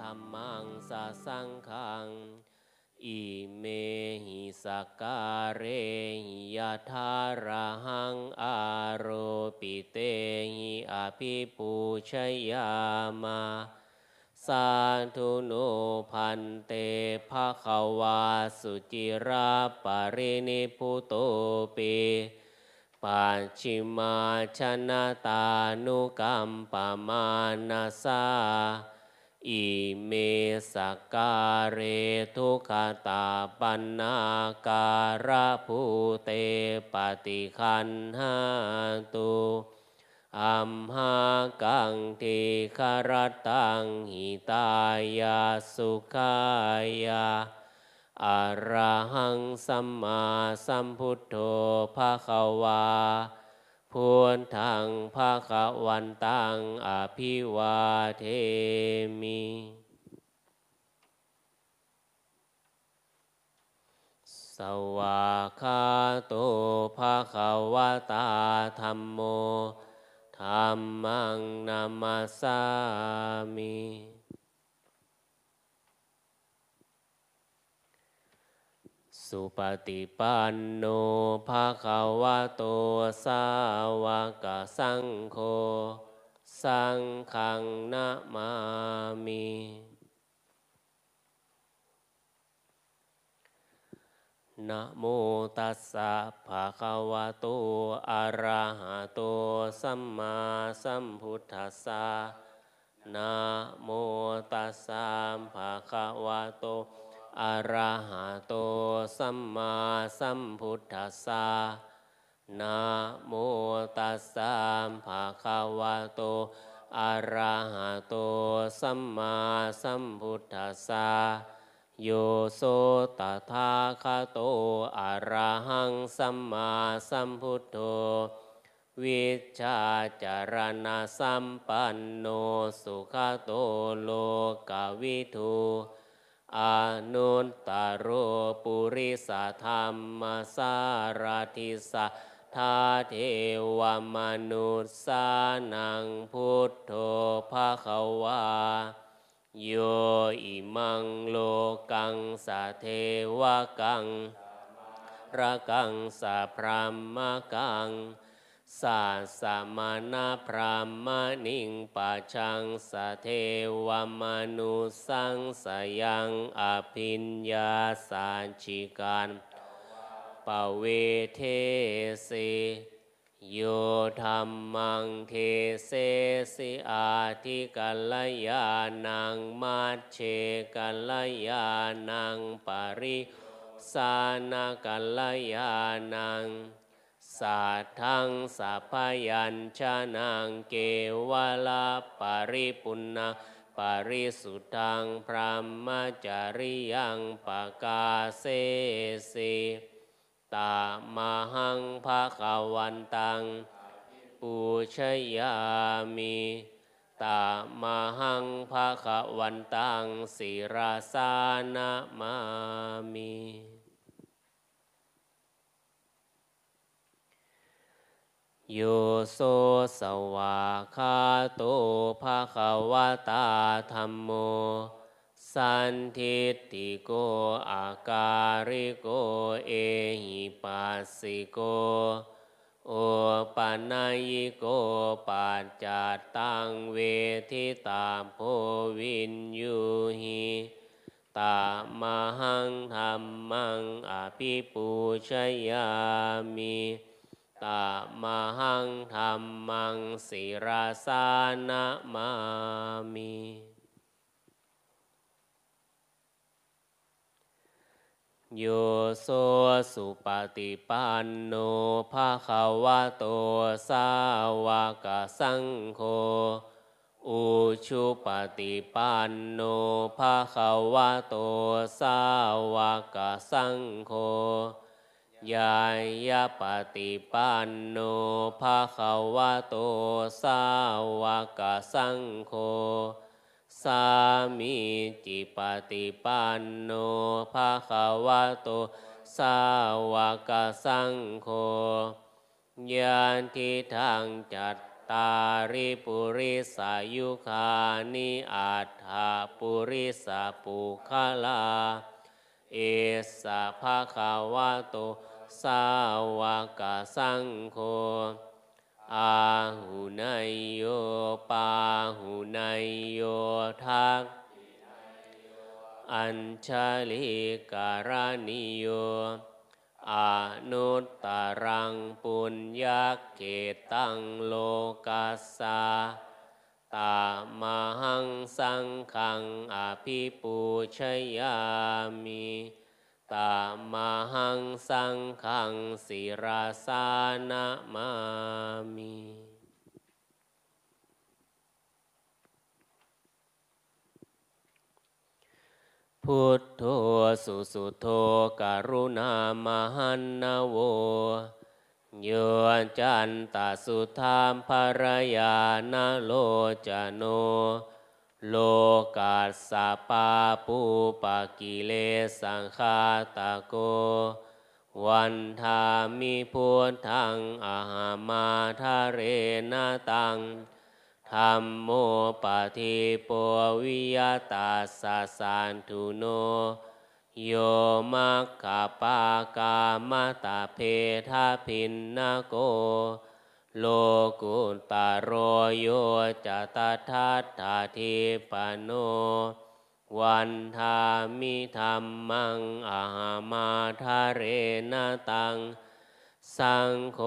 ธรรมังสาสังขัง อิเมหิสการเรหิยะทาระหังอาโรปิเตหิอภิปูชยามาสาธุโนพันเตภะคะวาสุจิราปรินิพุโตปิปัจฉิมาชนะตานุกรรมปมานาสา อิเมสการเรทุขตาปันนาการะภูเตปฏิคันหาตุอัมหากังทิคารตังหิตายาสุขายาอะรหังสัมมาสัมพุทโธภะคะวา พุทธังภาควันตังอภิวาเทมิสวาคาโตภาควะตาธรรมโมธรรมังนามาสามิ สุปฏิปันโนภาคาวะโตสาวกสังโฆสังขังนามามินะโมตัสสะภะคะวะโต อะระหะโต สัมมาสัมพุทธัสสะนะโมตัสสะภะคะวะโต อะระหะโตสัมมาสัมพุทธัสสะนะโมตัสสะภะคะวะโตอะระหะโตสัมมาสัมพุทธัสสะโยโสตถาคาโตอะระหังสัมมาสัมพุทโธวิชาจารณะสัมปันโนสุขโตโลกวิทู อนุตตโรปุริสธรรมสารทิสาทาเทวมนุษสานังพุทโธภาควาโยอิมังโลกังสะเทวกังระกังสะพรามกัง สาสมานาพรามนิงปัชังสะเทวมนุสังสยังอภิญญาสาชิการปเวเทเสโยธรรมังเทเสสิอาทิกัลยานังมัชเชกัลยานังปริสานากัลยานัง สัทธังสัพยัญชนะเกวลาปริปุณนาปริสุทธังพรหมจริยังปกาเสสิตามหังภาควันตังปูชยามิตามหังภาควันตังศิราสานามามิ โยโสสวาคาโตภาควตาธรรมโม สันทิติโกอาการิโกเอหิปัสสิโก โอปัญญิโกปัจจัตตังเวทิตาโพวินยูหิตามหังธรรมังอภิปูชยามิ ตมหังธรรมังศิราสานามามิโยโสสุปฏิปันโนภาคาวะโตสาวกสังโฆอุชุปฏิปันโนภาคาวะโตสาวกสังโฆ ยายาปฏิปันโนภาคาวะโตสาวกสังโฆสามีจิปฏิปันโนภาคาวะโตสาวกสังโฆยานทิทางจัตตาริปุริสายุคานิอัฏฐปุริสปุคลา เอสะภะคะวะโตสาวกสังโฆอาหุนายโยปาหุนายโยทักอัญชลิการณิโยอนุตตรังปุญญาเกตังโลกัสสา ตามหังสังขังอภิปูชยามิตามหังสังขังศิราสานามามิพุทโธสุสุโธกรุณามหันนโว โยจันตสุธามภรยานโลจโน โลกัสสะปาปูปกิเลสังคาตะโก วันทามิพุทธังอาหามาทะเรนาตังธรรมโมปฏิปวิยตาสสันทุโน โยมัคคาปากามตาเพทาพินนาโก โลกุตารโรโยจตทัตถาทิปโน วันทามิธรรมังอาหามาทาเรนาตัง สังโฆ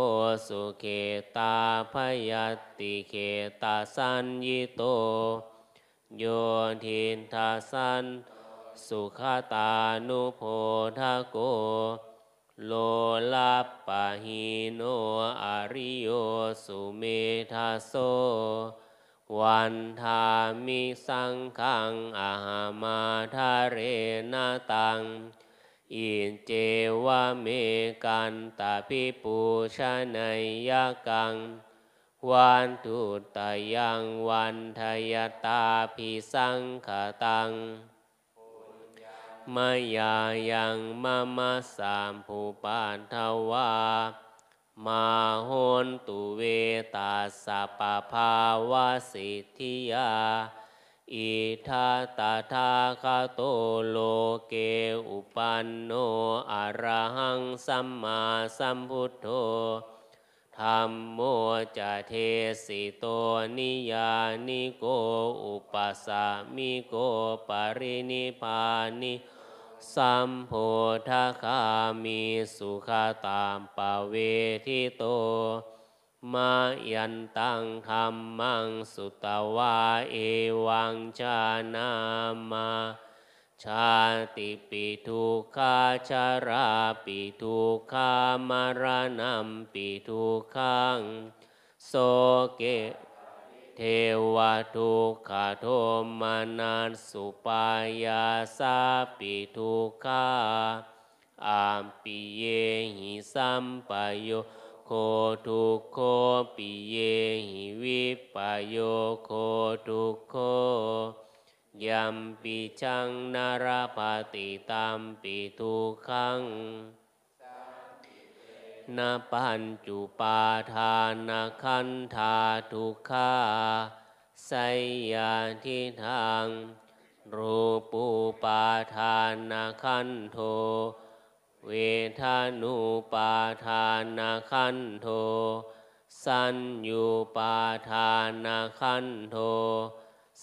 สุเขตาพยติเขตาสัญญิโต โยทินทาสัน สุขตานุโพธโก โลลาปะหิโนอริโยสุเมธาโซวันทามิสังขังอาหามาทาเรนาตัง อินเจวะเมกันตาพิปูชนยยกัง วันตุตยังวันทยตาพิสังขตัง มายายังมามาสามภูปานทวามาโหนตุเวตาสะปะภาวะสิทธิยา อิทาตาทาคาโตโลเกอุปันโนอรหังสัมมาสัมพุทโธธรรมโมจะเทสิโตนิยานิโกอุปสสามิโกปรินิพานิ สัมโพธคามีสุขตามปเวทิโต มายันตังธรรมังสุตวาเอวังชานามาชาติปิทุขาชาราปิทุขามารณัมปิทุขังโสเก เทวทุกขโทมานันสุปายาสาปิทุกขาอามปิเยหิสัมปโยโคทุกโคปิเยหิวิปโยโคทุกโคยัมปิชังนาราปติตามปิทุขัง นาปัญจุปาทานาคันธาทุกขาไสยาทิทางรูปูปาทานาคันโท เวทานุปาทานาคันโท สัญญูปาทานาคันโท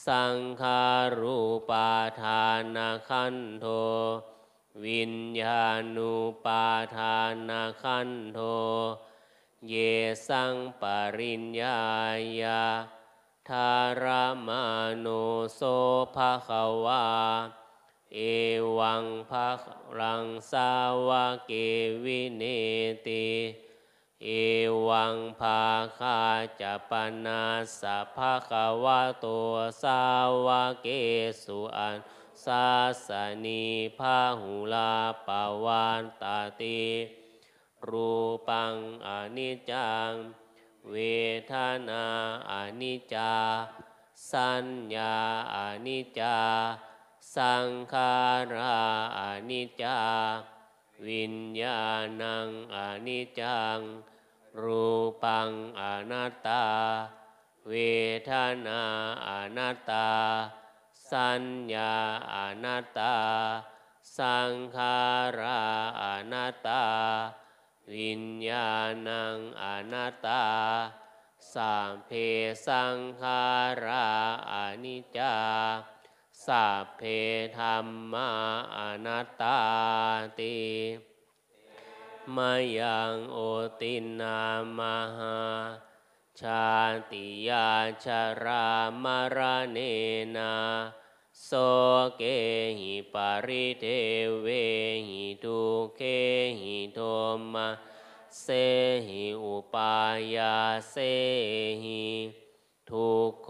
สังขารูปาทานาคันโท วิญญาณุปาทานาคันโท เยสังปริญญายาทารมาโนโสภะคะวา เอวังภะรังสาวะเกวิเนติ เอวังภาคาจะปนาสัพพะคะวะโตสาวะเกสุอัน สาสนีพาหุลาปาวานตาติรูปังอนิจจัง เวทนาอนิจจา สัญญาอนิจจา สังขาราอนิจจา วิญญาณังอนิจจัง รูปังอนัตตา เวทนาอนัตตา สัญญาอนัตตา สังขาราอนัตตา วิญญาณังอนัตตาสัพเพสังขาราอนิจจาสัพเพธรรมาอนัตตาติมายังโอตินามหา ชาติยาชารามารเนนาโสเกหิปาริเทเวหิทุเกหิโทมาเสหิอุปายาเสหิทุโค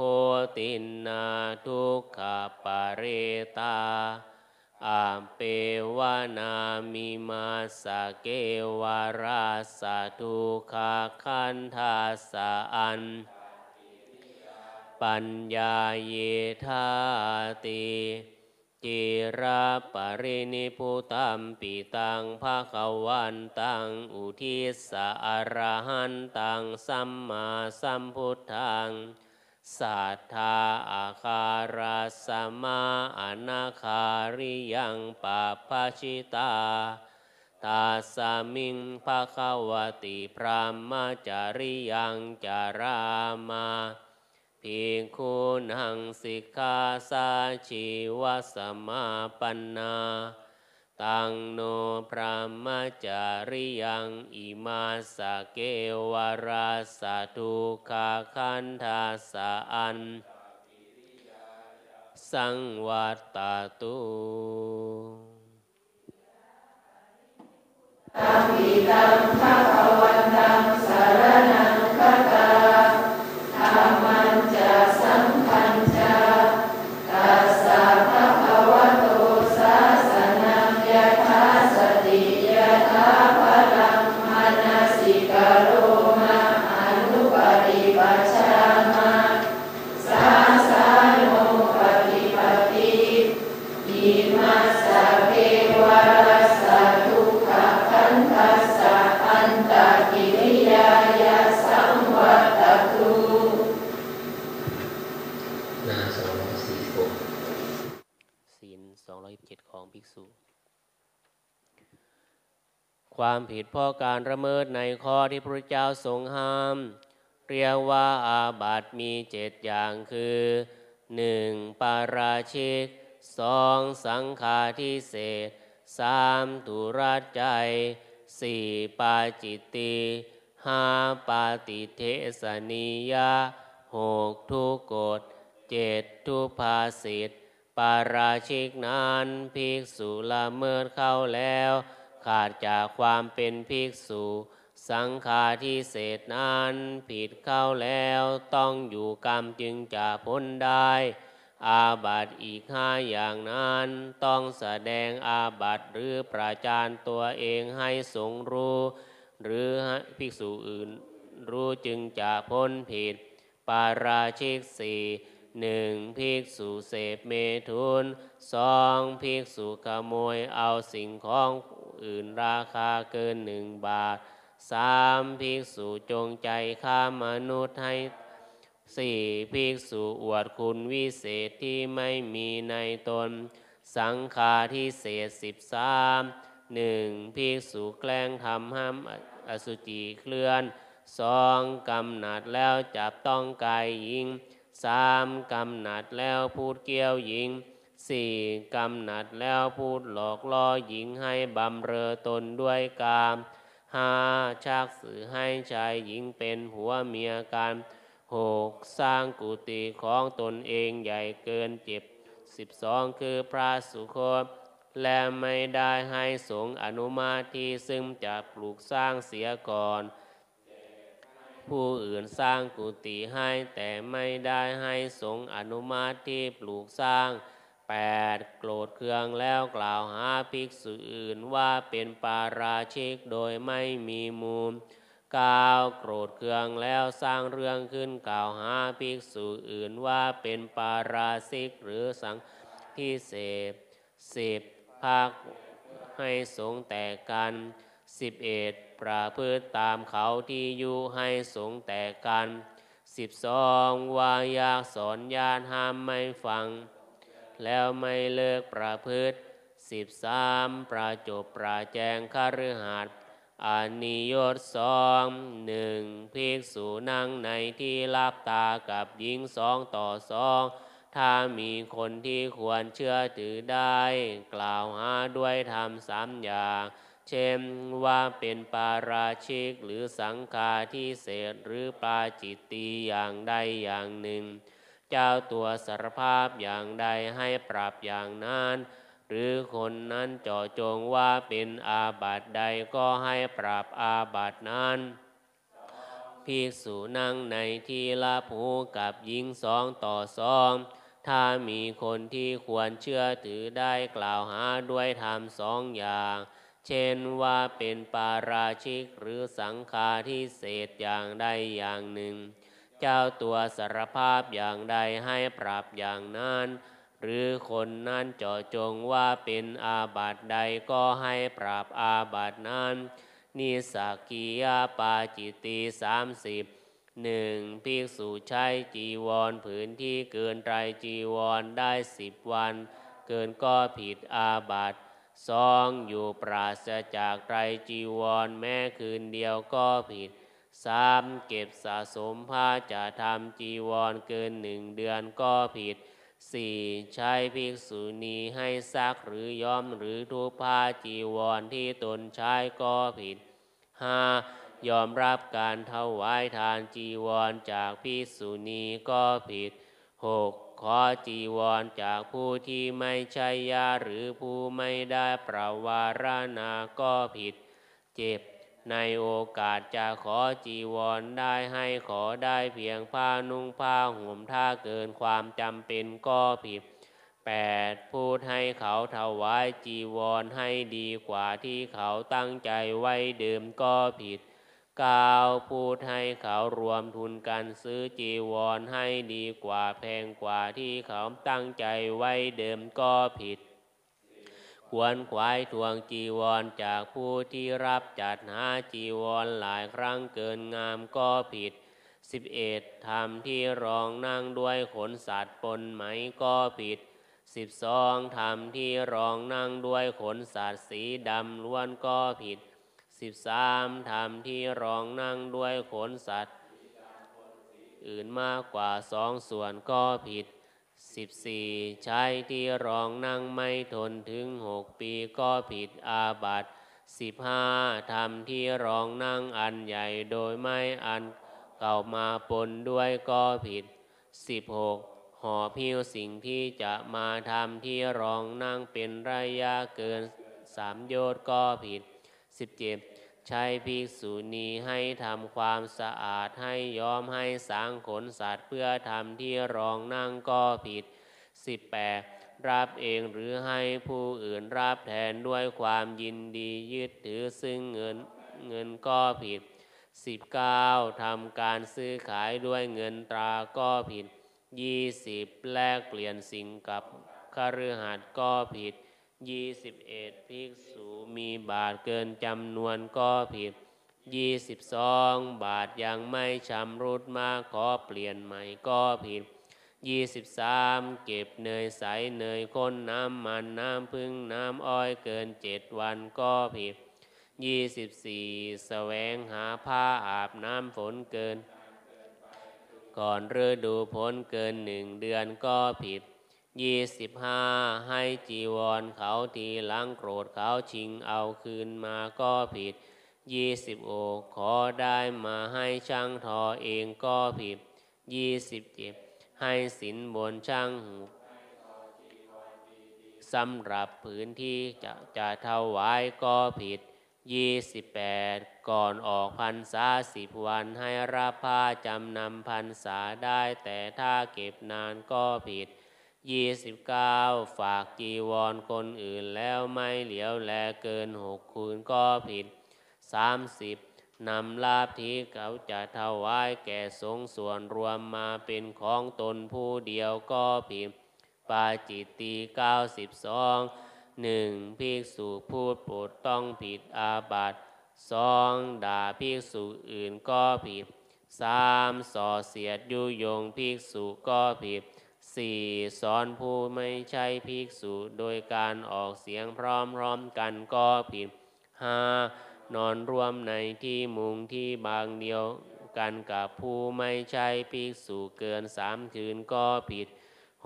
ตินนาทุกขปาเรตา อาเปวนามิมาสเกวาราสทุขาคันทาสะอัน ปัญญาเยธาติจิราปรินิพุตัมปิตังภาควันตังอุทิสะอรหันตังสัมมาสัมพุทธัง สัทธาอาคาราสมาอนาคาริยังปาปชิตาตาสามิงภาควติพรามจาริยังจารามาภิกขุนังสิกขาสาชีวสมาปันนา ตังโนพระมจาริยังอิมาสเกวราสทุคาคันทาสะอัน สังวัตตตุตัมปิตังภะคะวันตังสารนังคะตา ความผิดเพราะการระเมิดในข้อที่พระเจ้าทรงห้าม เรียกว่าอาบัติมีเจ็ดอย่างคือหนึ่งปาราชิกสองสังฆาทิเศษสามตุรัจใจสี่ปาจิตติห้าปาติเทสนิยาหกทุกกฎเจ็ดทุภาสิทธปาราชิกนั้นภิกษุละเมิดเข้าแล้ว ขาดจากความเป็นภิกษุ สังฆาทิเศษนั้นผิดเข้าแล้วต้องอยู่กรรมจึงจะพ้นได้ อาบัตอีกห้าอย่างนั้นต้องแสดงอาบัตหรือประจานตัวเองให้สงรู้ หรือภิกษุอื่นรู้จึงจะพ้นผิด ปาราชิกสี่หนึ่งภิกษุเสพเมทุนสองภิกษุขโมยเอาสิ่งของ อื่นราคาเกินหนึ่งบาทสามภิกษุจงใจฆ่ามนุษย์ให้สี่ภิกษุอวดคุณวิเศษที่ไม่มีในตน สังฆาที่เศษสิบสามหนึ่งภิกษุแกล้งทำห้ามอสุจิเคลื่อนสองกำหนัดแล้วจับต้องกายหญิงสามกำหนัดแล้วพูดเกี่ยวหญิง สี่กำหนัดแล้วพูดหลอกล่อหญิงให้บำเรอตนด้วยกามห้าชักสื่อให้ชายหญิงเป็นผัวเมียกันหกสร้างกุฏิของตนเองใหญ่เกินเจ็บสิบสองคือพระสุคตและไม่ได้ให้สงอนุมาที่ซึ่งจะปลูกสร้างเสียก่อน ผู้อื่นสร้างกุฏิให้แต่ไม่ได้ให้สงอนุมาที่ปลูกสร้าง แปดโกรธเคืองแล้วกล่าวหาภิกษุอื่นว่าเป็นปาราชิกโดยไม่มีมูลกล่าโกรธเคืองแล้วสร้างเรื่องขึ้นกล่าวหาภิกษุอื่นว่าเป็นปาราชิกหรือสังที่เสพสิบภาคให้สงแต่กันสิบเอ็ดประพฤติตามเขาที่อยุให้สงแต่กันสิบสองวายากสอนญาติห้ามไม่ฟัง แล้วไม่เลิกประพฤติสิบสามประจบประแจงคฤหัสอานิยตสองหนึ่งภิกษุนั่งในที่รับตากับหญิงสองต่อสองถ้ามีคนที่ควรเชื่อถือได้ กล่าวหาด้วยธรรมสามอย่าง เช่นว่าเป็นปาราชิกหรือสังฆาที่เศษหรือปาจิตตีอย่างใดอย่างหนึ่ง เจ้าตัวสารภาพอย่างใดให้ปรับอย่างนั้น หรือคนนั้นเจาะจงว่าเป็นอาบัติใดก็ให้ปรับอาบัตินั้นภิกษุนั่งในที่ละผูกับหญิงสองต่อสองถ้ามีคนที่ควรเชื่อถือได้กล่าวหาด้วยธรรมสองอย่าง เช่นว่าเป็นปาราชิกหรือสังฆาทิเศษอย่างใดอย่างหนึ่ง เจ้าตัวสารภาพอย่างใดให้ปรับอย่างนั้น หรือคนนั้นเจาะจงว่าเป็นอาบัติใดก็ให้ปราบอาบัตินั้น นิสักียาปาจิตีสามสิบหนึ่งภิกษุใช้จีวรผืนที่เกินไตรจีวรได้สิบวัน เกินก็ผิดอาบัติสองอยู่ปราศจากไตรจีวรแม้คืนเดียวก็ผิด สามเก็บสะสมผ้าจะทำจีวรเกินหนึ่งเดือนก็ผิดสี่ใช้ภิกษุณีให้ซักหรือย้อมหรือทุผ้าจีวรที่ตนใช้ก็ผิดห้ายอมรับการถวายทานจีวรจากภิกษุณีก็ผิดหกขอจีวรจากผู้ที่ไม่ใช่ยาหรือผู้ไม่ได้ประวารณาก็ผิดเจ็บ ในโอกาสจะขอจีวรได้ให้ขอได้เพียงผ้านุ่งผ้าห่มถ้าเกินความจำเป็นก็ผิดแปดพูดให้เขาถวายจีวรให้ดีกว่าที่เขาตั้งใจไว้เดิมก็ผิดกล่าวพูดให้เขารวมทุนกันซื้อจีวรให้ดีกว่าแพงกว่าที่เขาตั้งใจไว้เดิมก็ผิด วรควายทวงจีวรจากผู้ที่รับจัดหาจีวรหลายครั้งเกินงามก็ผิดสิบเอ็ดทำที่รองนั่งด้วยขนสัตว์ปนไหมก็ผิดสิบสองทำที่รองนั่งด้วยขนสัตว์สีดำล้วนก็ผิดสิบสามทำที่รองนั่งด้วยขนสัตว์ อื่นมากกว่าสองส่วนก็ผิด สิบสี่ใช้ที่รองนั่งไม่ทนถึงหกปีก็ผิดอาบัติสิบห้าทำที่รองนั่งอันใหญ่โดยไม่อันเก่ามาปนด้วยก็ผิดสิบหกห่อพิ้วสิ่งที่จะมาทำที่รองนั่งเป็นระยะเกินสามโยชน์ก็ผิดสิบเจ็ด ใช้ภิกษุณีให้ทำความสะอาดให้ย้อมให้สางขนสัตว์เพื่อทำที่รองนั่งก็ผิด 18. รับเองหรือให้ผู้อื่นรับแทนด้วยความยินดียึดถือซึ่งเงินเงินก็ผิด 19. ทำการซื้อขายด้วยเงินตราก็ผิด 20. แลกเปลี่ยนสิ่งกับคฤหัสถ์ก็ผิด ยี่สิบเอ็ดภิกษุมีบาทเกินจำนวนก็ผิดยี่สิบสองบาทยังไม่ชำรุดมากขอเปลี่ยนใหม่ก็ผิดยี่สิบสามเก็บเนยใสเนยข้นน้ำมันน้ำพึ่งน้ำอ้อยเกินเจ็ดวันก็ผิดยี่สิบสี่แสวงหาผ้าอาบน้ำฝนเกิน ก่อนฤดูพ้นเกินหนึ่งเดือนก็ผิด ยี่สิบห้าให้จีวรเขาทีหลังโกรธเขาชิงเอาคืนมาก็ผิดยี่สิบโอขอได้มาให้ช่างทอเองก็ผิดยี่สิบเจ็ดให้สินบนช่างหูสำหรับผืนที่จะจะถวายก็ผิดยี่สิบแปดก่อนออกพรรษาสิบวันให้รับผ้าจำนำพรรษาได้แต่ถ้าเก็บนานก็ผิด ยี่สิบเก้าฝากจีวรคนอื่นแล้วไม่เหลียวแลเกินหกคืนก็ผิดสามสิบนำลาภที่เขาจะถวายแก่สงส่วนรวมมาเป็นของตนผู้เดียวก็ผิดปาจิตตีเก้าสิบสองหนึ่งภิกษุพูดปดต้องผิดอาบัติสองด่าภิกษุอื่นก็ผิดสามส่อเสียดยุยงภิกษุก็ผิด สี่สอนผู้ไม่ใช่ภิกษุโดยการออกเสียงพร้อมๆกันก็ผิดห้านอนรวมในที่มุงที่บางเดียวกันกับผู้ไม่ใช่ภิกษุเกินสามคืนก็ผิด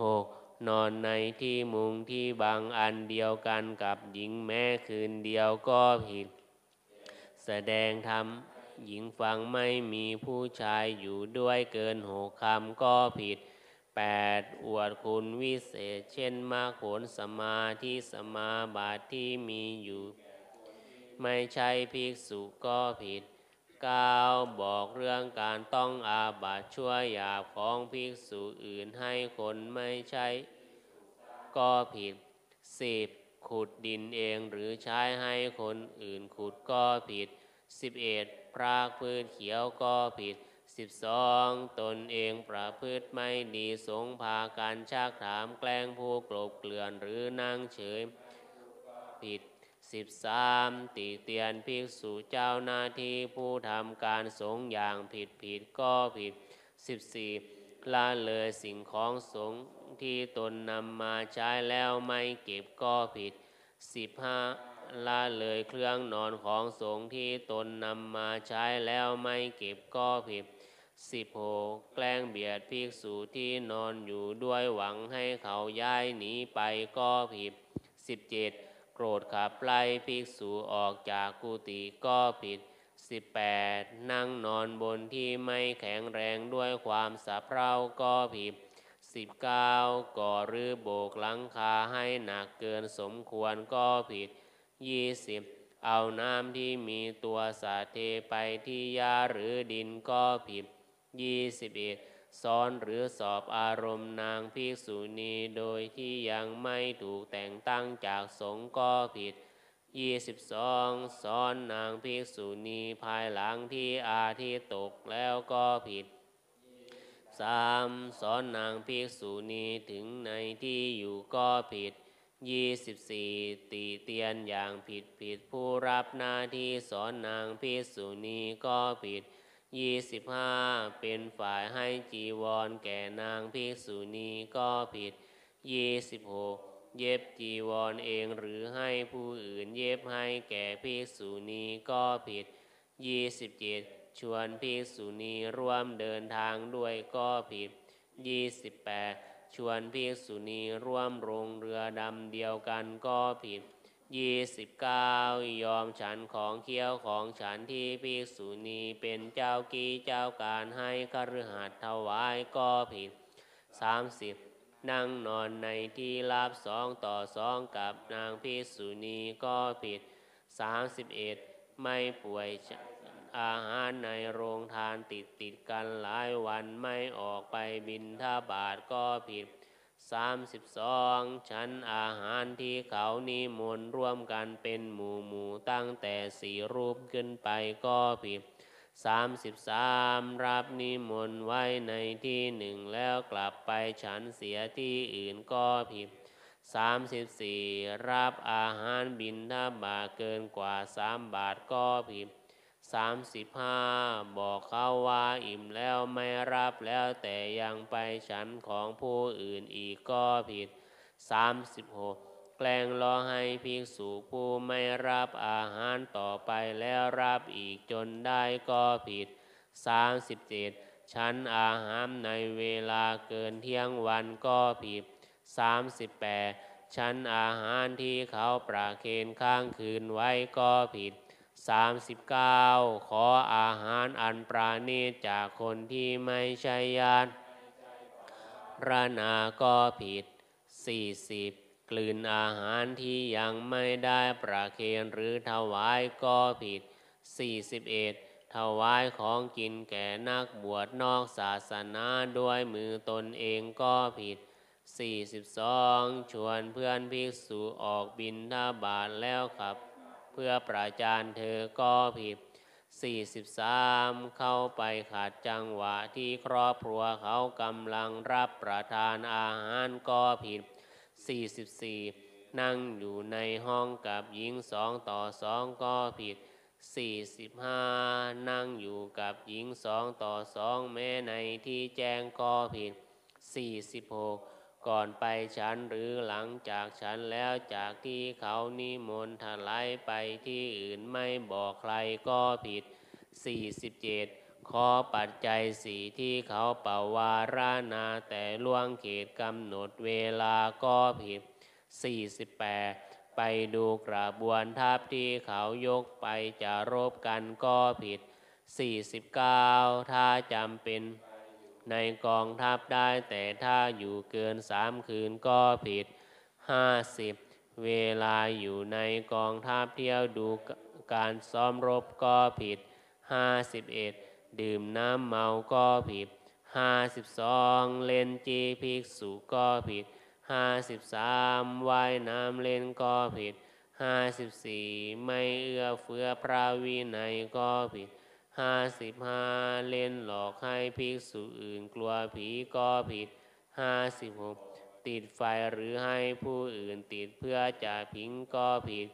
หกนอนในที่มุงที่บางอันเดียวกันกับหญิงแม้คืนเดียวก็ผิด แสดงธรรมหญิงฟังไม่มีผู้ชายอยู่ด้วยเกินหกคำก็ผิด 8. อวดคุณวิเศษ เช่นมากผลสมาธิสมาบัติที่มีอยู่ ไม่ใช่ภิกษุก็ผิด 9. บอกเรื่องการต้องอาบัตช่วหยาบของภิกษุอื่นให้คนไม่ใช่ก็ผิด 10. ขุดดินเองหรือใช้ให้คนอื่นขุดก็ผิด 11. พรากพืชเขียวก็ผิด 12. ตนเองประพฤติไม่ดีสงพาการชักถามแกล้งผู้กลบเกลื่อนหรือนั่งเฉย ผิด 13. ติเตียนภิกษุเจ้าหน้าที่ผู้ทำการสงอย่างผิดผิดก็ผิด 14. ละเลยสิ่งของสงที่ตนนำมาใช้แล้วไม่เก็บก็ผิด 15. ละเลยเครื่องนอนของสงที่ตนนำมาใช้แล้วไม่เก็บก็ผิด 16. แกล้งเบียดภิกษุที่นอนอยู่ด้วยหวังให้เขาย้ายหนีไปก็ผิด 17. โกรธขับไล่ภิกษุออกจากกุฏิก็ผิด 18. นั่งนอนบนที่ไม่แข็งแรงด้วยความสะเพร่าก็ผิด 19. ก่อรื้อโบกหลังคาให้หนักเกินสมควรก็ผิด 20. เอาน้ำที่มีตัวสาเทไปที่ยาหรือดินก็ผิด 21. ซ้อนหรือสอบอารมณ์นางภิกษุณีโดยที่ยังไม่ถูกแต่งตั้งจากสงฆ์ก็ผิด 22. ซ้อนนางภิกษุณีภายหลังที่อาทิตตกแล้วก็ผิด 3. สอนนางภิกษุณีถึงในที่อยู่ก็ผิด 24. ตีเตียนอย่างผิดผิดผู้รับหน้าที่สอนนางภิกษุณีก็ผิด 25. เป็นฝ่ายให้จีวรแก่นางภิกษุณีก็ผิด 26. เย็บจีวรเองหรือให้ผู้อื่นเย็บให้แก่ภิกษุณีก็ผิด 27. ชวนภิกษุณีร่วมเดินทางด้วยก็ผิด 28. ชวนภิกษุณีร่วมลงเรือดำเดียวกันก็ผิด 29. ยอมฉันของเคี้ยวของฉันที่ภิกษุณีเป็นเจ้ากี้เจ้าการให้คฤหัสถ์ถวายก็ผิด 30. นั่งนอนในที่ราบสองต่อสองกับนางภิกษุณีก็ผิด 31. ไม่ป่วยอาหารในโรงทานติดติดกันหลายวันไม่ออกไปบินทบาทก็ผิด 32. ชั้นอาหารที่เขานิมนต์ร่วมกันเป็นหมู่หมู่ตั้งแต่สี่รูปขึ้นไปก็ผิด 33. รับนิมนต์ไว้ในที่หนึ่งแล้วกลับไปฉันเสียที่อื่นก็ผิด 34. รับอาหารบินทบาทเกินกว่าสามบาทก็ผิด สามสิบห้าบอกเขาว่าอิ่มแล้วไม่รับแล้วแต่ยังไปฉันของผู้อื่นอีกก็ผิดสามสิบหกแกล้งรอให้ภิกษุผู้ไม่รับอาหารต่อไปแล้วรับอีกจนได้ก็ผิดสามสิบเจ็ดฉันอาหารในเวลาเกินเที่ยงวันก็ผิดสามสิบแปดฉันอาหารที่เขาประเคนข้างคืนไว้ก็ผิด 39 ขออาหารอันปราณีจากคนที่ไม่ใช่ญาติรานาก็ผิด 40 กลืนอาหารที่ยังไม่ได้ประเคนหรือถวายก็ผิด 41 ถวายของกินแก่นักบวชนอกศาสนาด้วยมือตนเองก็ผิด 42 ชวนเพื่อนภิกษุออกบินทบาทแล้วขับ เพื่อประจานเธอก็ผิด 43 เข้าไปขาดจังหวะที่ครอบครัวเขากำลังรับประทานอาหารก็ผิด 44 นั่งอยู่ในห้องกับหญิงสองต่อสองก็ผิดสี่สิบห้านั่งอยู่กับหญิงสองต่อสองแม้ในที่แจ้งก็ผิดสี่สิบห ก่อนไปฉันหรือหลังจากฉันแล้วจากที่เขานิมนต์ถลายไปที่อื่นไม่บอกใครก็ผิดสี่สิบเจ็ดขอปัจจัยสีที่เขาเป่าวารานาแต่ล่วงเขตกำหนดเวลาก็ผิดสี่สิบแปดไปดูกระบวนทัพที่เขายกไปจะรบกันก็ผิด 49 ถ้าจำเป็น ในกองทัพได้แต่ถ้าอยู่เกินสามคืนก็ผิด50เวลาอยู่ในกองทัพเที่ยวดูการซ้อมรบก็ผิด51ดื่มน้ำเมาก็ผิด52เล่นจีภิกษุก็ผิดห้าสิบสามว่ายน้ำเล่นก็ผิดห้าสิบสี่ไม่เอื้อเฟื้อพระวินัยก็ผิด ห้าสิบห้าเล่นหลอกให้ภิกษุอื่นกลัวผีก็ผิดห้าสิบหกติดไฟหรือให้ผู้อื่นติดเพื่อจะพิงก็ผิด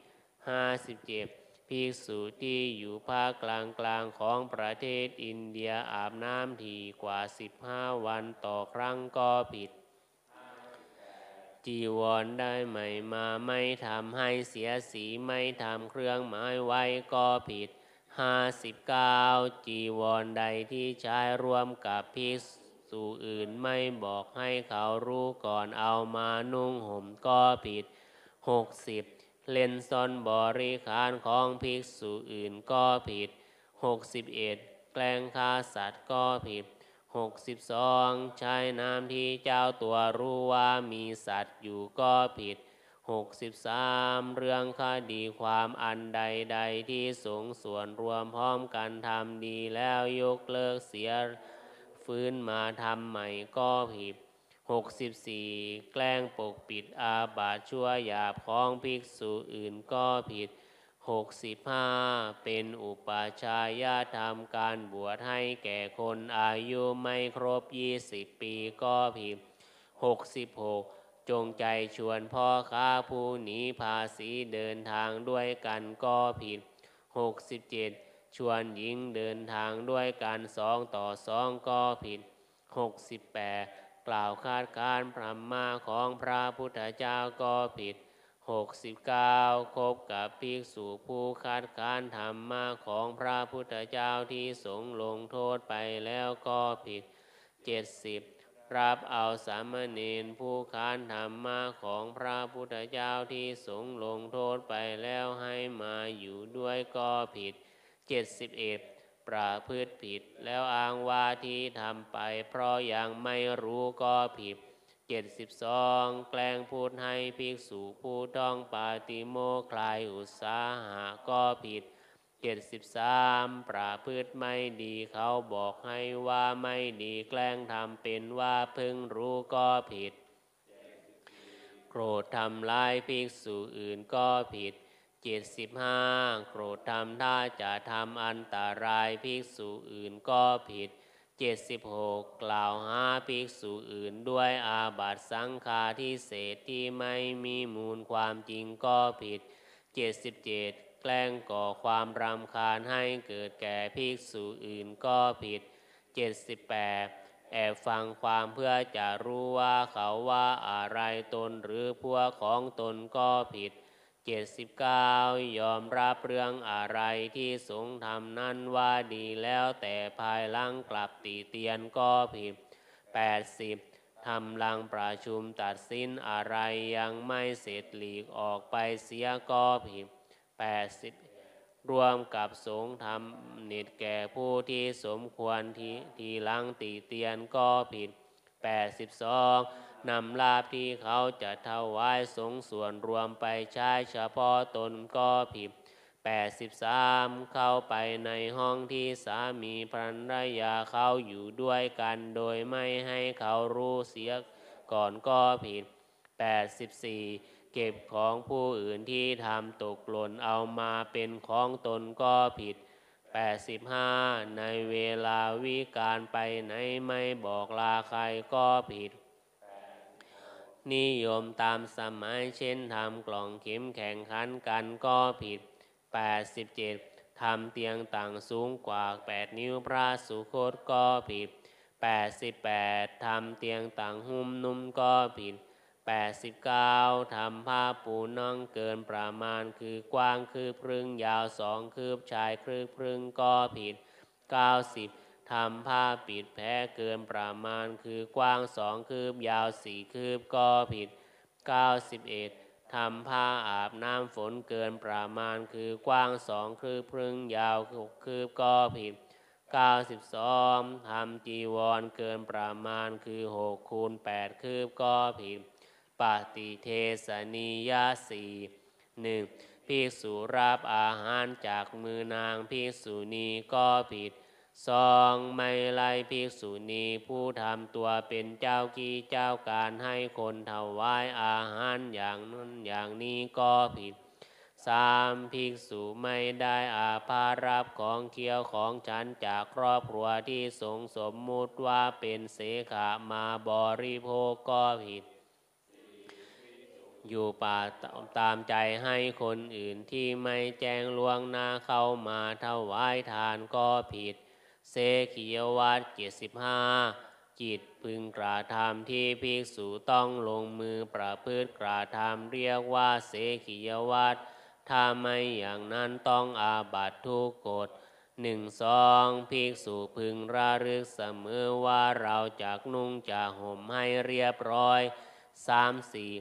ห้าสิบเจ็ดภิกษุที่อยู่ภาคกลางกลางของประเทศอินเดียอาบน้ำทีกว่าสิบห้าวันต่อครั้งก็ผิด จีวรได้ใหม่มาไม่ทำให้เสียสีไม่ทำเครื่องหมายไว้ก็ผิด ห้าสิบเก้าจีวรใดที่ใช้ร่วมกับภิกษุอื่นไม่บอกให้เขารู้ก่อนเอามานุ่งห่มก็ผิดหกสิบเล่นซ่อนบริขารของภิกษุอื่นก็ผิดหกสิบเอ็ดแกล้งฆ่าสัตว์ก็ผิดหกสิบสองใช้น้ำที่เจ้าตัวรู้ว่ามีสัตว์อยู่ก็ผิด หกสิบสามเรื่องคดีความอันใดใดที่สงส่วนรวมพร้อมกันทำดีแล้วยกเลิกเสียฟื้นมาทำใหม่ก็ผิดหกสิบสี่แกล้งปกปิดอาบาชั่วหยาบของภิกษุอื่นก็ผิดหกสิบห้าเป็นอุปชายาธรรมการบวชให้แก่คนอายุไม่ครบยี่สิบปีก็ผิดหกสิบหก จงใจชวนพ่อค้าผู้หนีภาษีเดินทางด้วยกันก็ผิดหกสิบเจ็ดชวนหญิงเดินทางด้วยกันสองต่อสองก็ผิดหกสิบแปดกล่าวคาดการพระมาของพระพุทธเจ้าก็ผิดหกสิบเก้าคบกับภิกษุผู้คัดค้านธรรมมาของพระพุทธเจ้าที่สงลงโทษไปแล้วก็ผิดเจ็ดสิบ รับเอาสามเณรผู้ค้านธรรมมาของพระพุทธเจ้าที่สงลงโทษไปแล้วให้มาอยู่ด้วยก็ผิดเจ็ดสิบเอ็ดประพฤติผิดแล้วอ้างว่าที่ทำไปเพราะยังไม่รู้ก็ผิดเจ็ดสิบสองแกล้งพูดให้ภิกษุผู้ต้องปาติโมคลายอุตสาหะก็ผิด เจ็ดสิบสามประพฤติไม่ดีเขาบอกให้ว่าไม่ดีแกล้งทำเป็นว่าพึงรู้ก็ผิด โกรธทำลายภิกษุอื่นก็ผิดเจ็ดสิบห้าโกรธทำถ้าจะทำอันตรายภิกษุอื่นก็ผิดเจ็ดสิบหกกล่าวหาภิกษุอื่นด้วยอาบัตสังฆาทิเศษที่ไม่มีมูลความจริงก็ผิดเจ็ดสิบเจ็ด แกล้งก่อความรำคาญให้เกิดแก่ภิกษุอื่นก็ผิดเจ็ดสิบแปดแอบฟังความเพื่อจะรู้ว่าเขาว่าอะไรตนหรือพวกของตนก็ผิดเจ็ดสิบเก้ายอมรับเรื่องอะไรที่สงทำนั้นว่าดีแล้วแต่ภายหลังกลับตีเตียนก็ผิดแปดสิบทำลังประชุมตัดสินอะไรยังไม่เสร็จหลีกออกไปเสียก็ผิด แปดสิบรวมกับสงทำนิดแก่ผู้ที่สมควรที่ทีหลังตีเตียนก็ผิดแปดสิบสองนำลาบที่เขาจะถวายสงส่วนรวมไปใช้เฉพาะตนก็ผิดแปดสิบสามเข้าไปในห้องที่สามีภรรยาเขาอยู่ด้วยกันโดยไม่ให้เขารู้เสียก่อนก็ผิดแปดสิบสี่ เก็บของผู้อื่นที่ทำตกหล่นเอามาเป็นของตนก็ผิด 85 ในเวลาวิการไปไหนไม่บอกลาใครก็ผิด นิยมตามสมัยเช่นทำกล่องเข็มแข่งขันกันก็ผิด 87 ทำเตียงต่างสูงกว่าแปดนิ้วพระสุคตก็ผิดแปดสิบแปดทำเตียงต่างหุ้มนุ่มก็ผิด แปดสิบเก้าทำผ้าปูน่องเกินประมาณคือกว้างคือพรึ่งยาวสองคืบชายคือพรึ่งก็ผิดเก้าสิบทำผ้าปิดแพ้เกินประมาณคือกว้างสองคืบยาวสี่คืบก็ผิดเก้าสิบเอ็ดทำผ้าอาบน้ำฝนเกินประมาณคือกว้างสองคืบพึ่งยาวหกคืบก็ผิด 92ทำจีวรเกินประมาณคือ6คูณ8คืบก็ผิด ปฏิเทสนิยาสีหนึ่งภิกษุรับอาหารจากมือนางภิกษุณีก็ผิดสองไม่ไล่ภิกษุณีผู้ทำตัวเป็นเจ้ากี้เจ้าการให้คนถวายอาหารอย่างนั้นอย่างนี้ก็ผิดสามภิกษุไม่ได้อาภารับของเคี้ยวของฉันจากครอบครัวที่สงสมมุติว่าเป็นเสขามาบริโภคก็ผิด อยู่ป่าตามใจให้คนอื่นที่ไม่แจ้งลวงหน้าเข้ามาถวายทานก็ผิด เสขียวัตเจ็ดสิบห้าจิตพึงกระทำที่ภิกษุต้องลงมือประพฤติกระทำเรียกว่าเสขียวัตถ้าไม่อย่างนั้นต้องอาบัตทุกกฎหนึ่งสองภิกษุพึงระลึกเสมอว่าเราจากนุ่งจากห่มให้เรียบร้อยสามสี่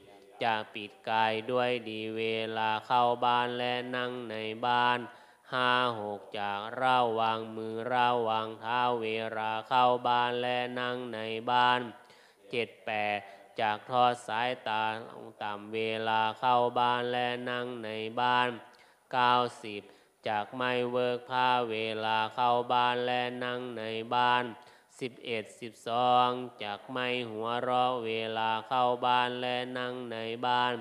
จะปิดกายด้วยดีเวลาเข้าบ้านและนั่งในบ้านห้าหกจากเร้าวางมือเร้าวางเท้าเวลาเข้าบ้านและนั่งในบ้านเจ็ดแปดจากทอดสายตาลงต่ำเวลาเข้าบ้านและนั่งในบ้าน90จากไม่เวิกผ้าเวลาเข้าบ้านและนั่งในบ้าน 11 12จากไม่หัวเราะเวลาเข้าบ้านและนั่งในบ้าน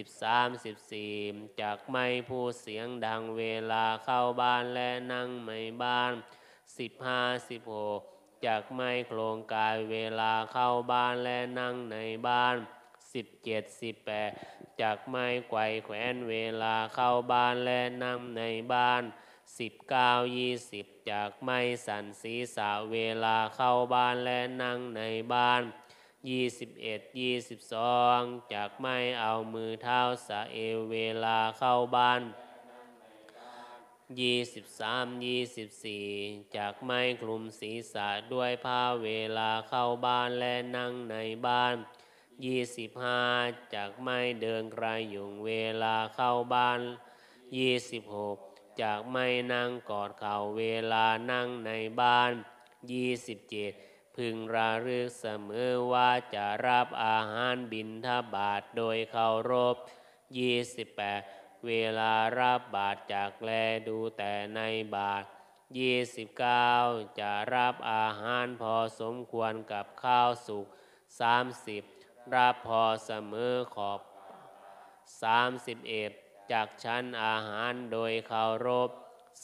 13 14จากไม่พูดเสียงดังเวลาเข้าบ้านและนั่งในบ้าน15 16จากไม่โครงกายเวลาเข้าบ้านและนั่งในบ้านสิบเจ็ดสิบแปดจากไม่ไกวแขวนเวลาเข้าบ้านและนั่งในบ้านสิบเก้ายี่สิบ จากไม่สันศีสาเวลาเข้าบ้านและนั่งในบ้านยี่สิบเอ็ดยี่สิบสองจากไม่เอามือเท้าสะเอวเวลาเข้าบ้านยี่สิบสามยี่สิบสี่จากไม้คลุมศีรษะด้วยผ้าเวลาเข้าบ้านและนั่งในบ้านยี่สิบห้าจากไม้เดินไกลยุงเวลาเข้าบ้านยี่สิบหก จากไม้นั่งกอดเข่าเวลานั่งในบ้านยี่สิบเจ็ดพึงระลึกเสมอว่าจะรับอาหารบินทบาทโดยเคารพยี่สิบแปดเวลารับบาตรจากแลดูแต่ในบาตรยี่สิบเก้าจะรับอาหารพอสมควรกับข้าวสุกสามสิบรับพอเสมอขอบสามสิบเอ็ด จากชั้นอาหารโดยเคารพ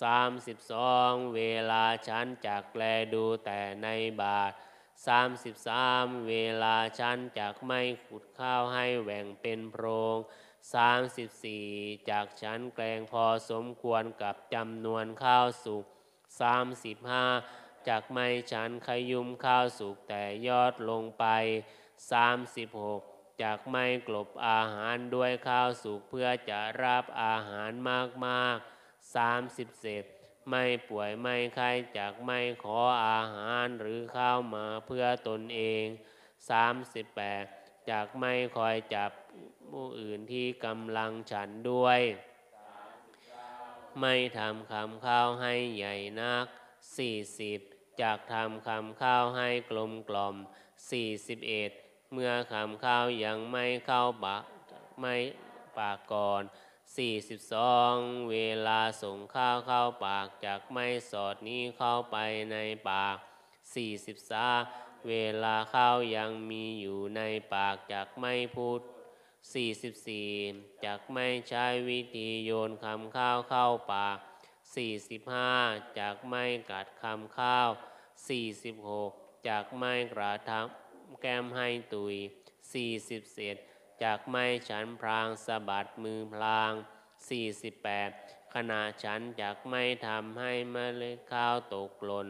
สามสิบสองเวลาชั้นจากแลดูแต่ในบาทสามสิบสามเวลาชั้นจากไม่ขุดข้าวให้แหว่งเป็นโพรงสามสิบสี่จากชั้นแกลงพอสมควรกับจำนวนข้าวสุกสามสิบห้าจากไม่ชั้นขยุมข้าวสุกแต่ยอดลงไปสามสิบหก จากไม่กลบอาหารด้วยข้าวสุกเพื่อจะรับอาหารมากๆสามสิบเศษไม่ป่วยไม่ไข้จากไม่ขออาหารหรือข้าวมาเพื่อตนเองสามสิบแปดจากไม่คอยจับผู้อื่นที่กำลังฉันด้วย ไม่ทำคำข้าวให้ใหญ่นักสี่สิบจากทำคำข้าวให้กลมกล่อมสี่สิบเอ็ด เมื่อคำข้าวยังไม่เข้าปากไม่ปากก่อนสี่สิบสองเวลาส่งข้าวเข้าปากจากไม่สอดนี้เข้าไปในปากสี่สิบสาเวลาข้าวยังมีอยู่ในปากจากไม่พูด 44 จากไม่ใช้วิธีโยนคำข้าวเข้าปาก 45 จากไม่กัดคำข้าว 46 จากไม่กระทำ แก้มให้ตุย47จากไม่ฉันพรางสะบัดมือพลาง48ขณะฉันจากไม่ทำให้เมล็ดข้าวตกหล่น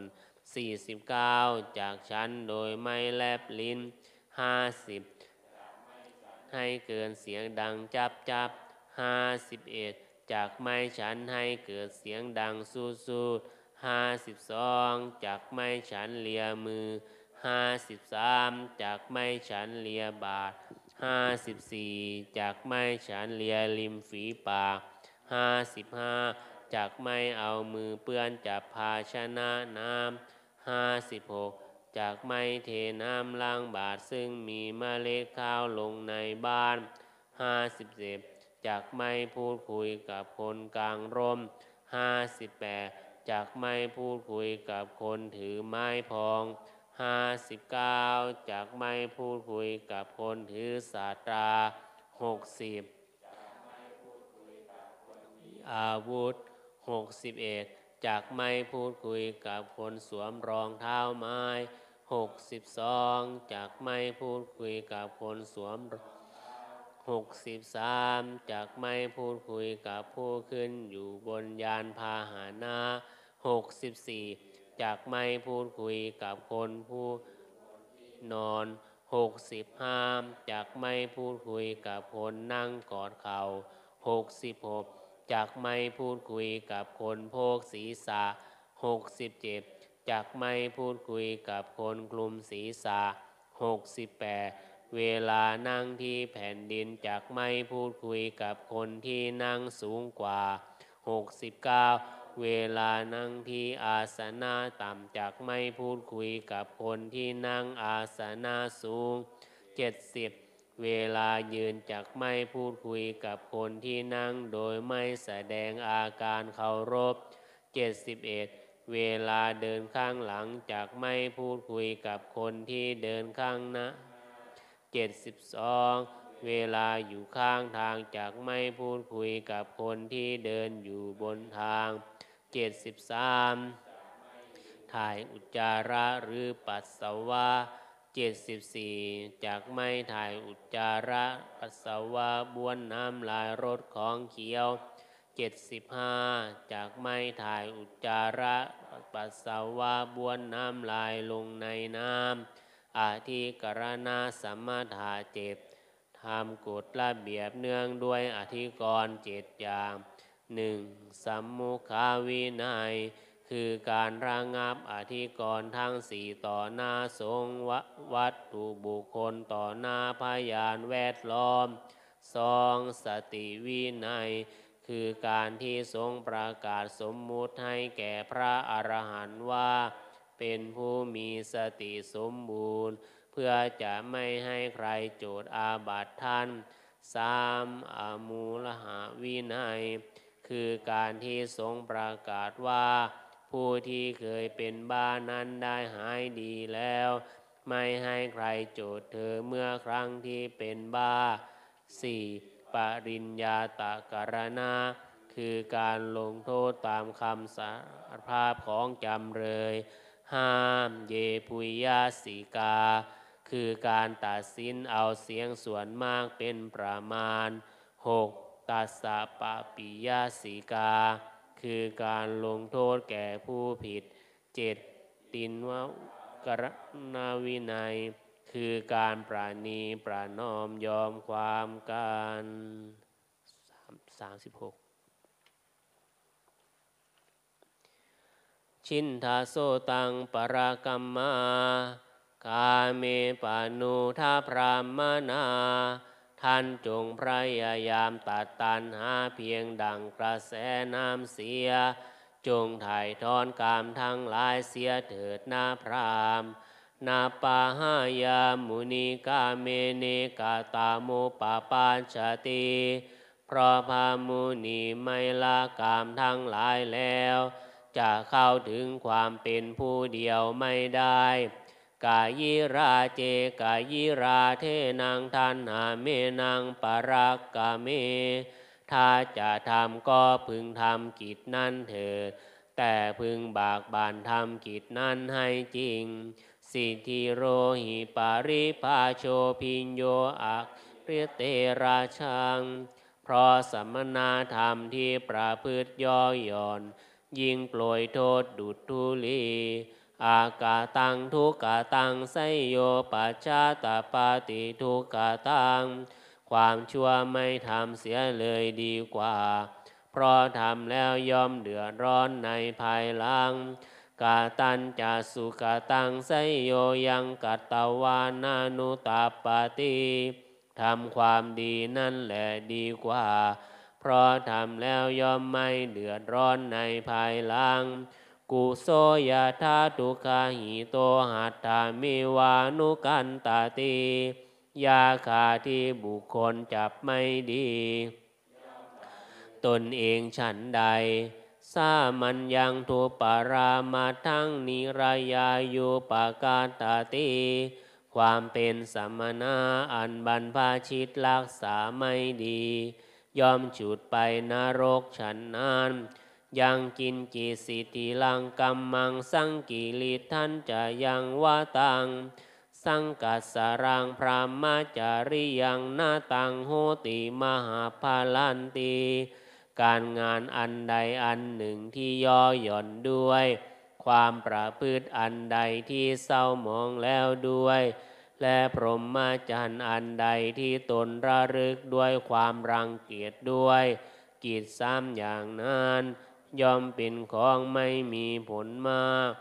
49จากฉันโดยไม่แลบลิ้น50ให้เกินเสียงดังจับจับ51จากไม่ฉันให้เกิดเสียงดังสู้สู้52จากไม่ฉันเลียมือ 53จากไม่ฉันเลียบาท54จากไม่ฉันเลียริมฝีปาก55จากไม่เอามือเปื้อนจับภาชนะน้ำห้าสิบหกจากไม่เทน้ำล้างบาทซึ่งมีเมล็ดข้าวลงในบ้านห้าสิบเจ็ดจากไม่พูดคุยกับคนกลางร่มห้าสิบแปดจากไม่พูดคุยกับคนถือไม้พอง ห้าสิบเก้าจากไม่พูดคุยกับคนถือสาตราหกสิบอาวุธหกสิบเอ็ดจากไม่พูดคุยกับคนสวมรองเท้าไม้หกสิบสองจากไม่พูดคุยกับคนสวมหกสิบสามจากไม่พูดคุยกับผู้ขึ้นอยู่บนยานพาหนะหกสิบสี่ จากไม่พูดคุยกับคนผู้นอนหกสิบห้าจากไม่พูดคุยกับคนนั่งกอดเขา่าหกสิบหกจากไม่พูดคุยกับคนโพกศีรษะหกสิบเจ็ดจากไม่พูดคุยกับคนกลุ่มศีรษะหกสิบแปดเวลานั่งที่แผ่นดินจากไม่พูดคุยกับคนที่นั่งสูงกว่าหกสิบเก้า เวลานั่งที่อาสนะต่ำจากไม่พูดคุยกับคนที่นั่งอาสนะสูงเจ็ดสิบเวลายืนจากไม่พูดคุยกับคนที่นั่งโดยไม่แสดงอาการเคารพ71เวลาเดินข้างหลังจากไม่พูดคุยกับคนที่เดินข้างหน้า72 เวลาอยู่ข้างทางจากไม่พูดคุยกับคนที่เดินอยู่บนทาง 73 ถ่ายอุจจาระหรือปัสสาวะ 74 จากไม่ถ่ายอุจจาระปัสสาวะบ้วนน้ำลายรถของเขียว 75 จากไม่ถ่ายอุจจาระปัสสาวะบ้วนน้ำลายลงในน้ำอาทิกรณาสัมมาธาเจ็ด ทำกฎระเบียบเนื่องด้วยอธิกรณ์เจ็ดอย่างหนึ่งสัมมุขาวินัย คือการระงงับอธิกรณ์ทั้งสี่ต่อหน้าสงววัตถุบุคคลต่อหน้าพยานแวดล้อมสองสติวินัย คือการที่ทรงประกาศสมมุติให้แก่พระอรหันต์ว่า เป็นผู้มีสติสมบูรณ์ เพื่อจะไม่ให้ใครโจทย์อาบัติท่านสามอมูลหาวินัย คือการที่ทรงประกาศว่า ผู้ที่เคยเป็นบ้านั้นได้หายดีแล้ว ไม่ให้ใครโจทย์เธอเมื่อครั้งที่เป็นบ้า 4. ปริญญาตะการณาคือการลงโทษตามคำสารภาพของจำเลยห้ามเยปุยยาสีกา คือการตัดสินเอาเสียงส่วนมากเป็นประมาณ 6. ตัสสะปะปิยาสีกา คือการลงโทษแก่ผู้ผิดเจ็ดตินวกรณวินัย คือการปราณีปรานอมยอมความการสามสิบหกชินทาโซตังปรากรรมา กาเมปานุทาพรามนา ท่านจงพยายามตัดตันหาเพียงดังกระแสน้ำเสีย จงถ่ายทอนกามทั้งหลายเสียเถิดนาพรามนาปาหายามุนิกาเมเนกาตาโมปาปาชาติเพราะพามุนีไม่ละกามทั้งหลายแล้ว จะเข้าถึงความเป็นผู้เดียวไม่ได้ กายิราเจกายิราเทนังทันหาเมนังปรักกาเม ถ้าจะทำก็พึงทำกิจนั้นเถิดแต่พึงบากบานทำกิจนั้นให้จริง สิทธิโรหิปาริภาโชพิญโยอักเรเตราชัง เพเพราะสมณธรรมที่ประพฤติย่อหย่อน ยิ่งโปรยโทษดุดทุลี อากาตังทุกาตังไสโยปัจจาตาปาติทุกาตัง ความชั่วไม่ทำเสียเลยดีกว่า เพราะทำแล้วยอมเดือดร้อนในภายหลัง กาตันจะสุกาตังไสโยยังกัตตวานานุตาปาติทำความดีนั่นแหละดีกว่า เพราะทำแล้วยอมไม่เดือดร้อนในภายหลัง กุโสยาธาตุคาหิโตหัตถามิวานุกันตาตียาคาที่บุคคลจับไม่ดี ตนเองฉันใดสามันยังทุปารามาทั้งนิรายายุปากาตาตีความเป็นสัมมนาอันบรรพาชิตรักษาไม่ดี ยอมฉุดไปนรกฉันนาน ยังกินจิสิติลังกรรมังสังกิริท่านจะยังวาตัง สังกัสรังพระมาจาริยังนาตังโหติมหาพาลันตีการงานอันใดอันหนึ่งที่ย่อหย่อนด้วย ความประพฤติอันใดที่เศร้ามองแล้วด้วย และพรหมจรรย์อันใดที่ตนระลึกด้วยความรังเกียจด้วย กิจซ้ำอย่างนั้น ย่อมเป็นของไม่มีผลมาก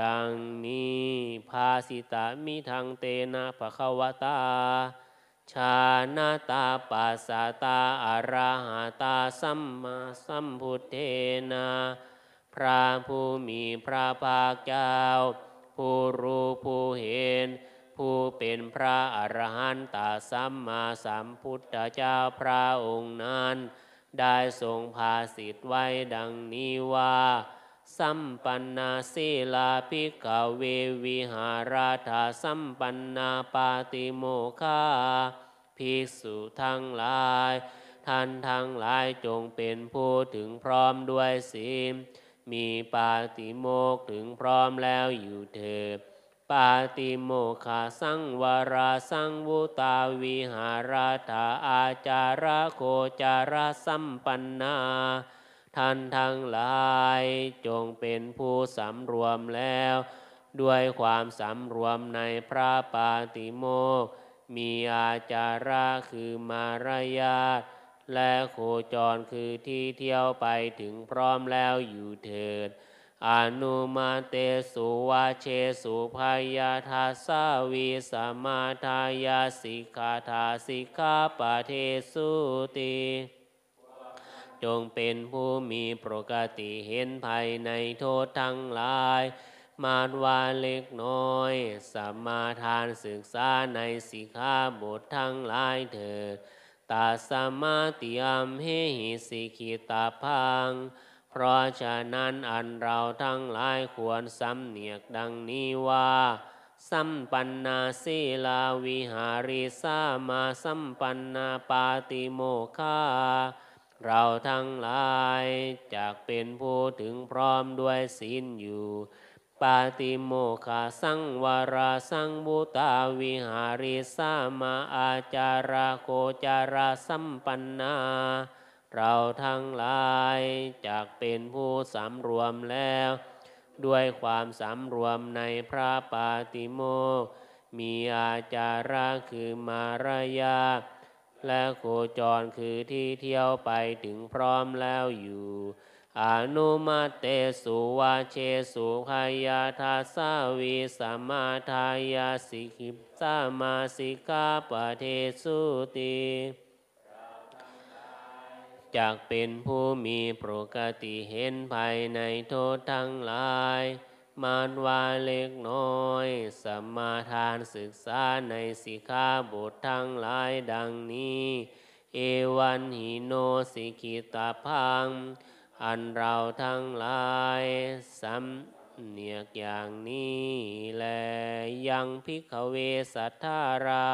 ดังนี้ภาสิตามิทางเตนะภะควตา ชาณาตาปัสสตาอาราหาตาสัมมาสัมพุทเทนะพระผู้มีพระภาคเจ้า ผู้รู้ผู้เห็น ผู้เป็นพระอรหันตสัมมาสัมพุทธเจ้าพระองค์นั้น ได้ทรงภาสิทธไว้ดังนี้ว่า สัมปันนาสีลาภิกขเววิหาราธาสัมปันนาปาติโมคาภิกษุทั้งหลาย ท่านทั้งหลายจงเป็นผู้ถึงพร้อมด้วยศีลมีปาติโมกถึงพร้อมแล้วอยู่เถิด ปาติโมคาสังวราสังวุตาวิหาราธาอาจาระโคจาระสัมปันนาท่านทั้งหลายจงเป็นผู้สำรวมแล้ว ด้วยความสำรวมในพระปาติโมกมีอาจาระคือมารยาทและโคจรคือที่เที่ยวไปถึงพร้อมแล้วอยู่เถิด อนุมาเตสุวาเชสุพายาทาสาวีสมาทายาสิกขาทาสิกขาปะเทสุติจงเป็นผู้มีปกติเห็นภัยในโทษทั้งหลาย มาดวาเล็กน้อยสัมมาทานศึกษาในสิกขาบททั้งหลายเถิดตาสมาติยมเฮหิสิกิตาพัง เพราะฉะนั้นอันเราทั้งหลายควรสำเนียกดังนี้ว่าสัมปันนาสีลาวิหาริสามาสัมปันนาปาติโมคาเราทั้งหลายจากเป็นผู้ถึงพร้อมด้วยศีลอยู่ ปาติโมคาสังวราสังบุตาวิหาริสามาอาจาราโคจาราสัมปันนา เราทั้งหลายจากเป็นผู้สำรวมแล้ว ด้วยความสำรวมในพระปาติโมกมีอาจาระคือมารยา และโคจรคือที่เที่ยวไปถึงพร้อมแล้วอยู่อนุมาเตสุวาเชสุขายาทาสาวีสมาทายาสิกิสามาสิกาปเทสุติ จากเป็นผู้มีปกติเห็นภายในโทษทั้งหลาย มานวาเล็กน้อยสมาทานศึกษาในสิกขาบททั้งหลายดังนี้ เอวันหิโนสิกิตาพัง อันเราทั้งหลายสำเนียกอย่างนี้แลยังพิกเวสัทธารา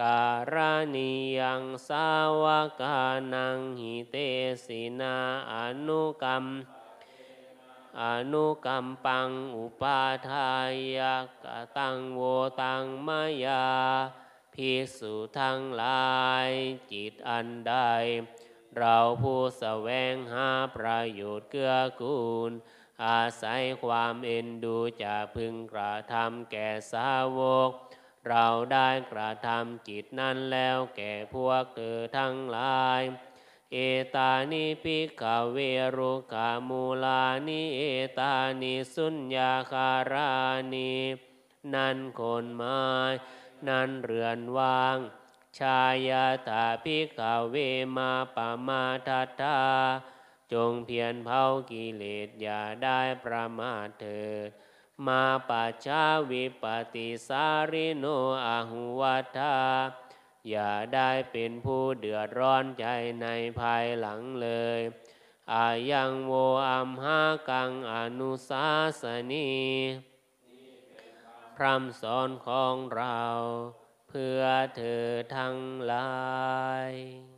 การณียังสาวกานังหิเตสินาอนุกรรม อนุกรรมปังอุปาทายกตังโวตังมายาภิภิกษุทั้งหลายจิตอันใด เราผู้แสวงหาประโยชน์เกื้อกูล อาศัยความเอ็นดูจะพึงกระทำแก่สาวก เราได้กระทำจิตนั้นแล้วแก่พวกเธอทั้งหลาย เอตานิพิกเวรุกามูลานิเอตานิสุญญาคารานินั่นคนไม้นั่นเรือนวาง ชายาตาพิกเวมาปมาทัตตาจงเพียรเผากิเลสอย่าได้ประมาทเถิด มาปัจจาวิปติสาริโนอาหุวัฏทาอย่าได้เป็นผู้เดือดร้อนใจในภายหลังเลย อายังโวอัมหากังอนุสาสนีพร่ำสอนของเรา เพื่อเธอทั้งหลาย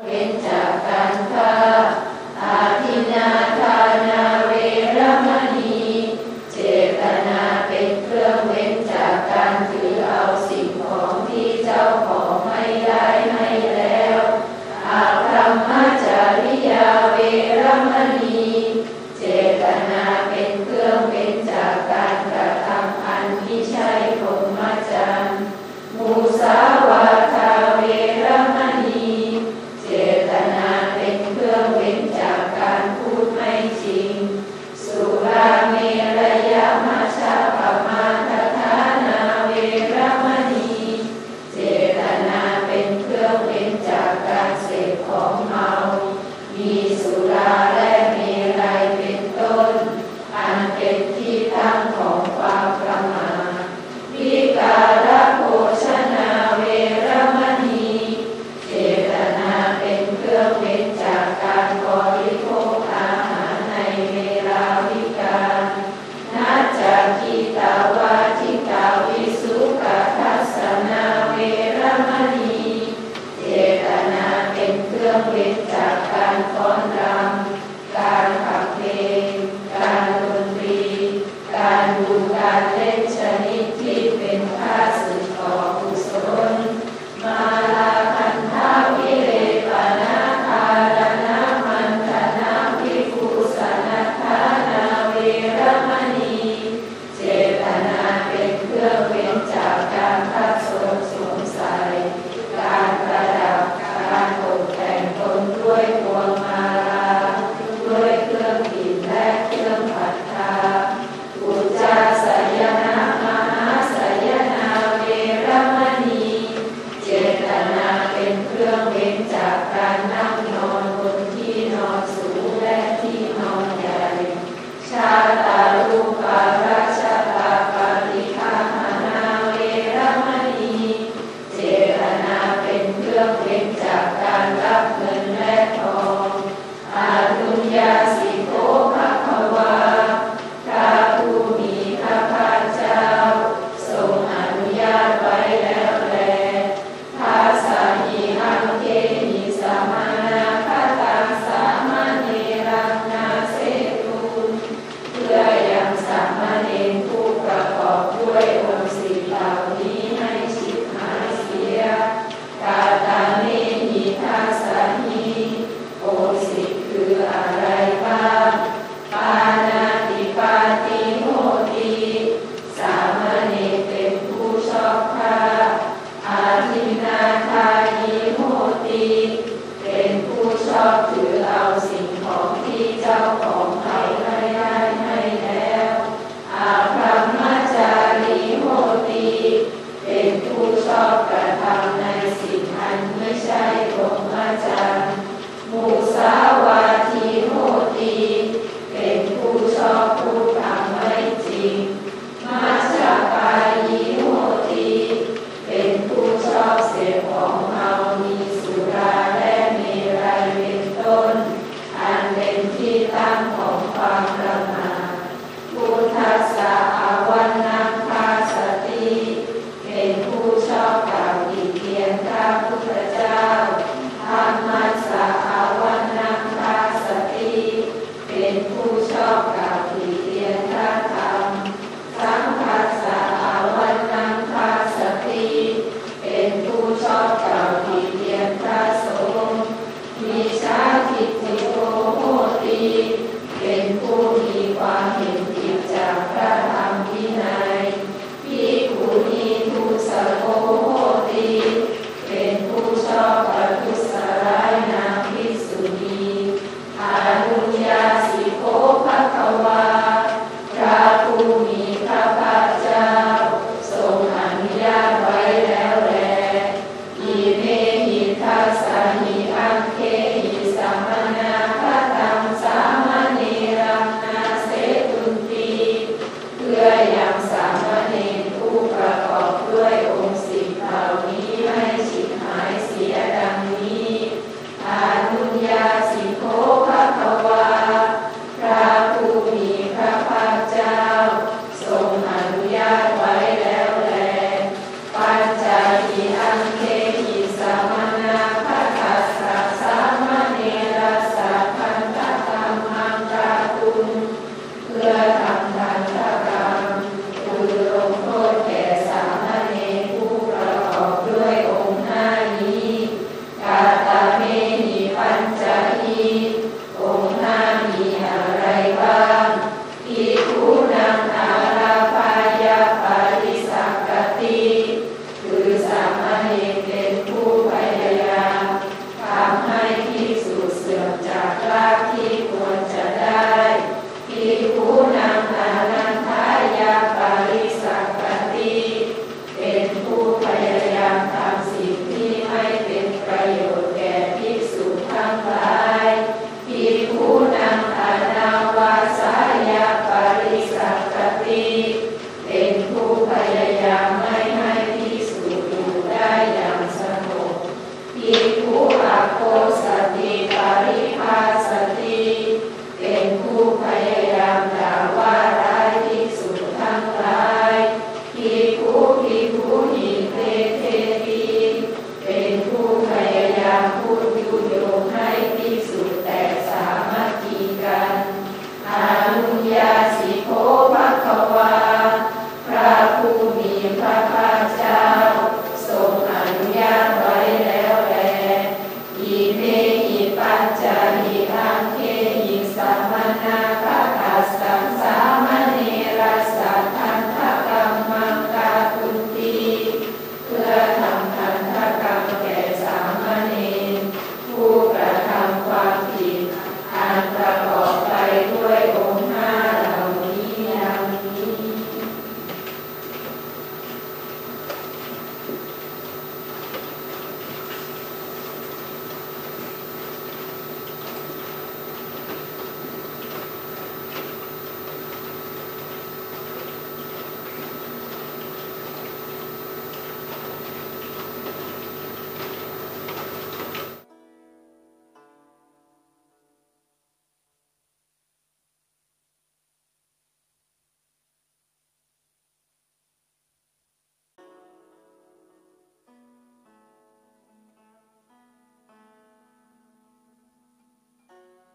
Amen.